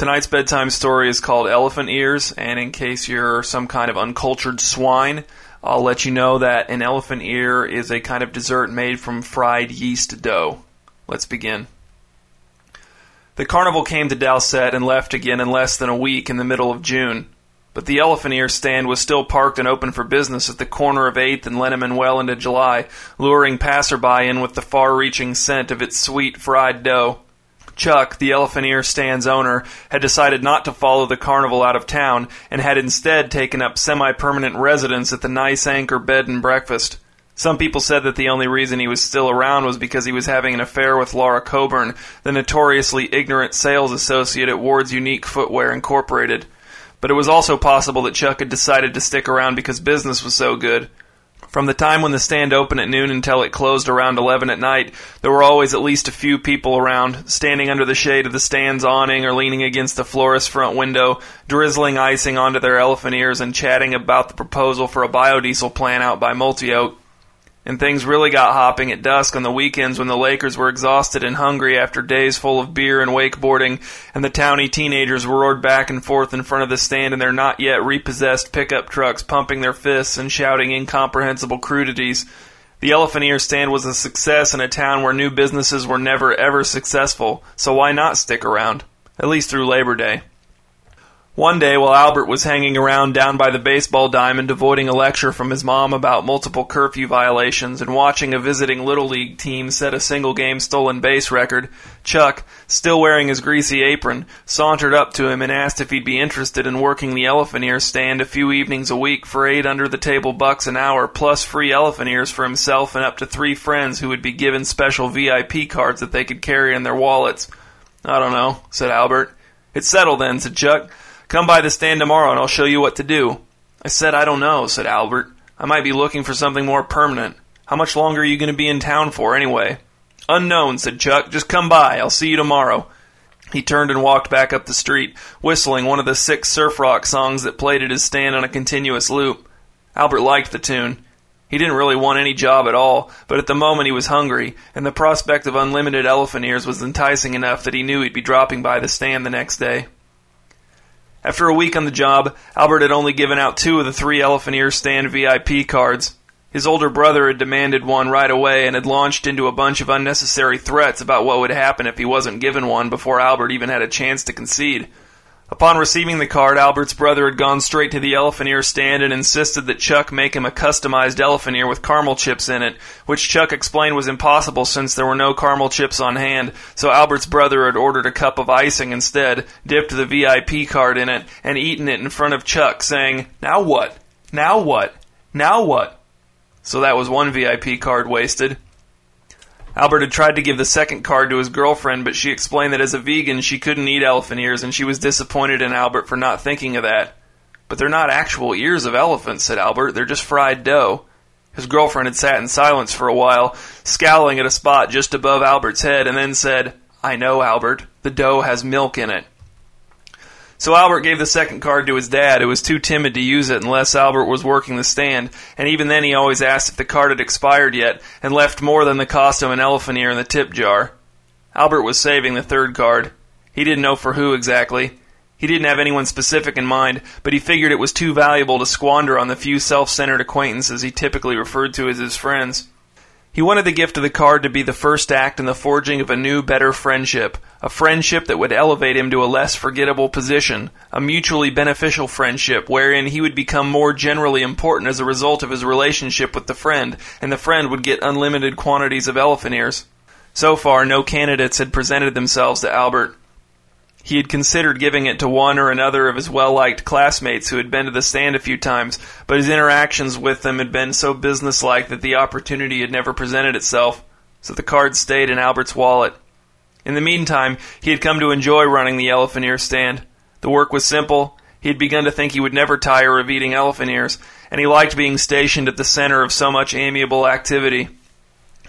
Tonight's bedtime story is called Elephant Ears, and in case you're some kind of uncultured swine, I'll let you know that an elephant ear is a kind of dessert made from fried yeast dough. Let's begin. The carnival came to Dowsett and left again in less than a week in the middle of June. But the elephant ear stand was still parked and open for business at the corner of 8th and Lenneman well into July, luring passerby in with the far reaching scent of its sweet fried dough. Chuck, the elephant ear stand's owner, had decided not to follow the carnival out of town and had instead taken up semi permanent residence at the nice anchor bed and breakfast. Some people said that the only reason he was still around was because he was having an affair with Laura Coburn, the notoriously ignorant sales associate at Ward's Unique Footwear Incorporated. But it was also possible that Chuck had decided to stick around because business was so good. From the time when the stand opened at noon until it closed around 11 at night, there were always at least a few people around, standing under the shade of the stand's awning or leaning against the florist's front window, drizzling icing onto their elephant ears and chatting about the proposal for a biodiesel plant out by Multi-Oak. And things really got hopping at dusk on the weekends when the Lakers were exhausted and hungry after days full of beer and wakeboarding, and the towny teenagers roared back and forth in front of the stand in their not yet repossessed pickup trucks, pumping their fists and shouting incomprehensible crudities. The elephant ear stand was a success in a town where new businesses were never ever successful, so why not stick around? At least through Labor Day. One day, while Albert was hanging around down by the baseball diamond, avoiding a lecture from his mom about multiple curfew violations and watching a visiting Little League team set a single game stolen base record, Chuck, still wearing his greasy apron, sauntered up to him and asked if he'd be interested in working the elephant ear stand a few evenings a week for eight under the table bucks an hour, plus free elephant ears for himself and up to three friends who would be given special VIP cards that they could carry in their wallets. I don't know, said Albert. It's settled then, said Chuck. Come by the stand tomorrow and I'll show you what to do. I said, I don't know, said Albert. I might be looking for something more permanent. How much longer are you going to be in town for, anyway? Unknown, said Chuck. Just come by. I'll see you tomorrow. He turned and walked back up the street, whistling one of the six surf rock songs that played at his stand on a continuous loop. Albert liked the tune. He didn't really want any job at all, but at the moment he was hungry, and the prospect of unlimited elephant ears was enticing enough that he knew he'd be dropping by the stand the next day. After a week on the job, Albert had only given out two of the three elephant ear stand VIP cards. His older brother had demanded one right away and had launched into a bunch of unnecessary threats about what would happen if he wasn't given one before Albert even had a chance to concede. Upon receiving the card, Albert's brother had gone straight to the elephant ear stand and insisted that Chuck make him a customized elephant ear with caramel chips in it, which Chuck explained was impossible since there were no caramel chips on hand, so Albert's brother had ordered a cup of icing instead, dipped the VIP card in it, and eaten it in front of Chuck, saying, Now what? Now what? Now what? So that was one VIP card wasted. Albert had tried to give the second card to his girlfriend, but she explained that as a vegan she couldn't eat elephant ears, and she was disappointed in Albert for not thinking of that. But they're not actual ears of elephants, said Albert. They're just fried dough. His girlfriend had sat in silence for a while, scowling at a spot just above Albert's head, and then said, I know, Albert. The dough has milk in it. So Albert gave the second card to his dad, who was too timid to use it unless Albert was working the stand, and even then he always asked if the card had expired yet, and left more than the cost of an elephant ear in the tip jar. Albert was saving the third card. He didn't know for who exactly. He didn't have anyone specific in mind, but he figured it was too valuable to squander on the few self-centered acquaintances he typically referred to as his friends. He wanted the gift of the card to be the first act in the forging of a new, better friendship, a friendship that would elevate him to a less forgettable position, a mutually beneficial friendship wherein he would become more generally important as a result of his relationship with the friend, and the friend would get unlimited quantities of elephant ears. So far, no candidates had presented themselves to Albert. He had considered giving it to one or another of his well liked classmates who had been to the stand a few times, but his interactions with them had been so businesslike that the opportunity had never presented itself, so the card stayed in Albert's wallet. In the meantime, he had come to enjoy running the elephant ear stand. The work was simple. He had begun to think he would never tire of eating elephant ears, and he liked being stationed at the center of so much amiable activity.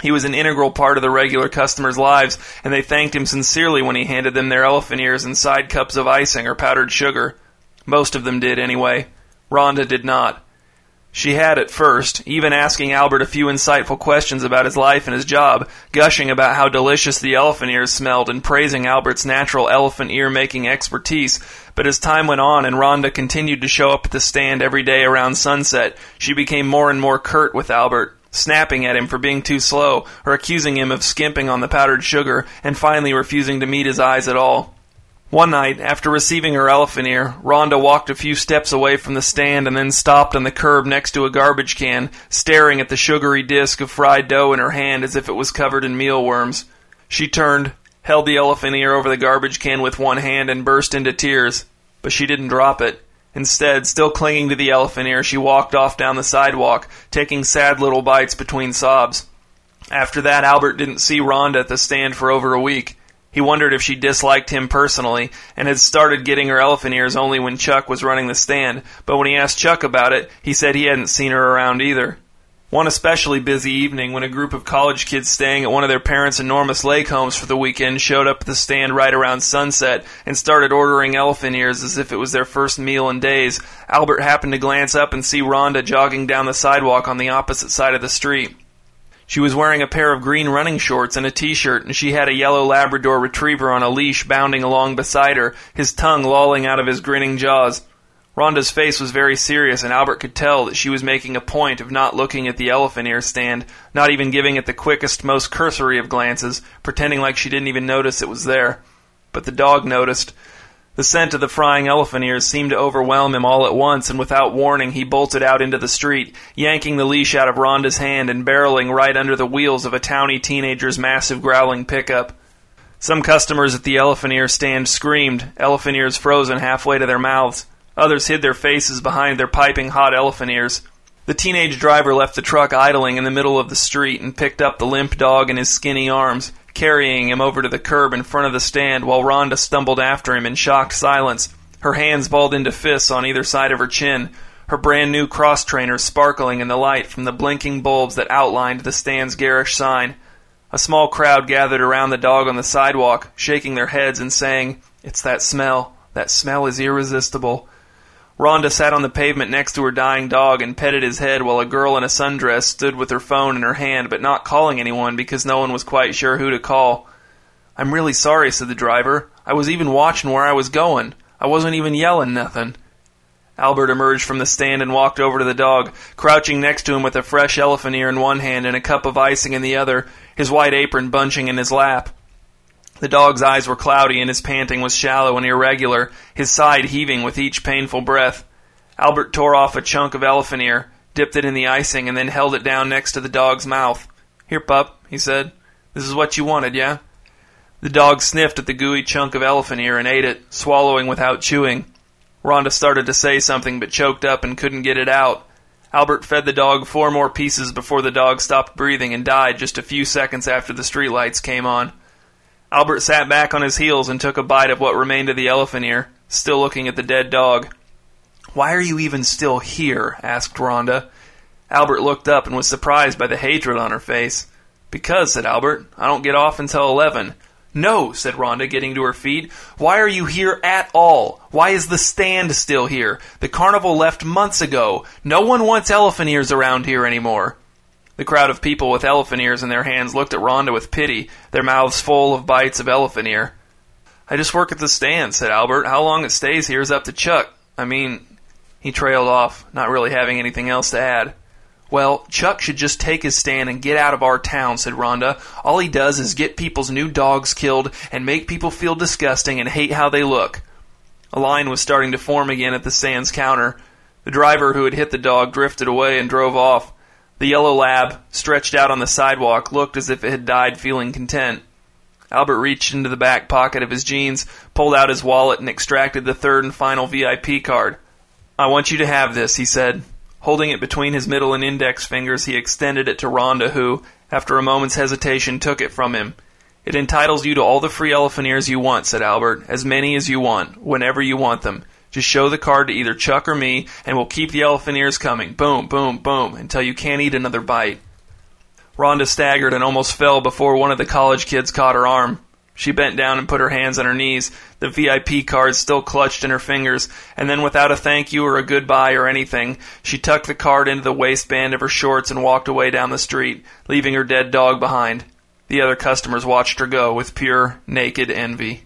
He was an integral part of the regular customers' lives, and they thanked him sincerely when he handed them their elephant ears and side cups of icing or powdered sugar. Most of them did, anyway. Rhonda did not. She had at first, even asking Albert a few insightful questions about his life and his job, gushing about how delicious the elephant ears smelled and praising Albert's natural elephant ear making expertise. But as time went on and Rhonda continued to show up at the stand every day around sunset, she became more and more curt with Albert, snapping at him for being too slow, or accusing him of skimping on the powdered sugar, and finally refusing to meet his eyes at all. One night, after receiving her elephant ear, Rhonda walked a few steps away from the stand and then stopped on the curb next to a garbage can, staring at the sugary disk of fried dough in her hand as if it was covered in mealworms. She turned, held the elephant ear over the garbage can with one hand, and burst into tears. But she didn't drop it. Instead, still clinging to the elephant ear, she walked off down the sidewalk, taking sad little bites between sobs. After that, Albert didn't see Rhonda at the stand for over a week. He wondered if she disliked him personally and had started getting her elephant ears only when Chuck was running the stand, but when he asked Chuck about it, he said he hadn't seen her around either. One especially busy evening when a group of college kids staying at one of their parents' enormous lake homes for the weekend showed up at the stand right around sunset and started ordering elephant ears as if it was their first meal in days, Albert happened to glance up and see Rhonda jogging down the sidewalk on the opposite side of the street. She was wearing a pair of green running shorts and a t-shirt, and she had a yellow Labrador retriever on a leash bounding along beside her, his tongue lolling out of his grinning jaws. Rhonda's face was very serious, and Albert could tell that she was making a point of not looking at the elephant ear stand, not even giving it the quickest, most cursory of glances, pretending like she didn't even notice it was there. But the dog noticed. The scent of the frying elephant ears seemed to overwhelm him all at once, and without warning he bolted out into the street, yanking the leash out of Rhonda's hand and barreling right under the wheels of a towny teenager's massive growling pickup. Some customers at the elephant ear stand screamed, elephant ears frozen halfway to their mouths. Others hid their faces behind their piping hot elephant ears. The teenage driver left the truck idling in the middle of the street and picked up the limp dog in his skinny arms carrying him over to the curb in front of the stand while Rhonda stumbled after him in shocked silence, her hands balled into fists on either side of her chin, her brand new cross trainers sparkling in the light from the blinking bulbs that outlined the stand's garish sign. A small crowd gathered around the dog on the sidewalk, shaking their heads and saying, It's that smell. That smell is irresistible. Rhonda sat on the pavement next to her dying dog and petted his head while a girl in a sundress stood with her phone in her hand but not calling anyone because no one was quite sure who to call. I'm really sorry, said the driver. I was even watching where I was going. I wasn't even yelling nothing. Albert emerged from the stand and walked over to the dog, crouching next to him with a fresh elephant ear in one hand and a cup of icing in the other, his white apron bunching in his lap. The dog's eyes were cloudy and his panting was shallow and irregular, his side heaving with each painful breath. Albert tore off a chunk of elephant ear, dipped it in the icing, and then held it down next to the dog's mouth. Here, pup, he said. This is what you wanted, yeah? The dog sniffed at the gooey chunk of elephant ear and ate it, swallowing without chewing. Rhonda started to say something but choked up and couldn't get it out. Albert fed the dog four more pieces before the dog stopped breathing and died just a few seconds after the streetlights came on. Albert sat back on his heels and took a bite of what remained of the elephant ear, still looking at the dead dog. Why are you even still here? asked Rhonda. Albert looked up and was surprised by the hatred on her face. Because, said Albert, I don't get off until eleven. No, said Rhonda, getting to her feet. Why are you here at all? Why is the stand still here? The carnival left months ago. No one wants elephant ears around here anymore. The crowd of people with elephant ears in their hands looked at Rhonda with pity, their mouths full of bites of elephant ear. I just work at the stand, said Albert. How long it stays here is up to Chuck. I mean, he trailed off, not really having anything else to add. Well, Chuck should just take his stand and get out of our town, said Rhonda. All he does is get people's new dogs killed and make people feel disgusting and hate how they look. A line was starting to form again at the stand's counter. The driver who had hit the dog drifted away and drove off. The yellow lab, stretched out on the sidewalk, looked as if it had died feeling content. Albert reached into the back pocket of his jeans, pulled out his wallet, and extracted the third and final VIP card. I want you to have this, he said. Holding it between his middle and index fingers, he extended it to Rhonda, who, after a moment's hesitation, took it from him. It entitles you to all the free elephant ears you want, said Albert, as many as you want, whenever you want them. Just show the card to either Chuck or me, and we'll keep the elephant ears coming. Boom, boom, boom, until you can't eat another bite. Rhonda staggered and almost fell before one of the college kids caught her arm. She bent down and put her hands on her knees, the VIP card still clutched in her fingers, and then without a thank you or a goodbye or anything, she tucked the card into the waistband of her shorts and walked away down the street, leaving her dead dog behind. The other customers watched her go with pure, naked envy.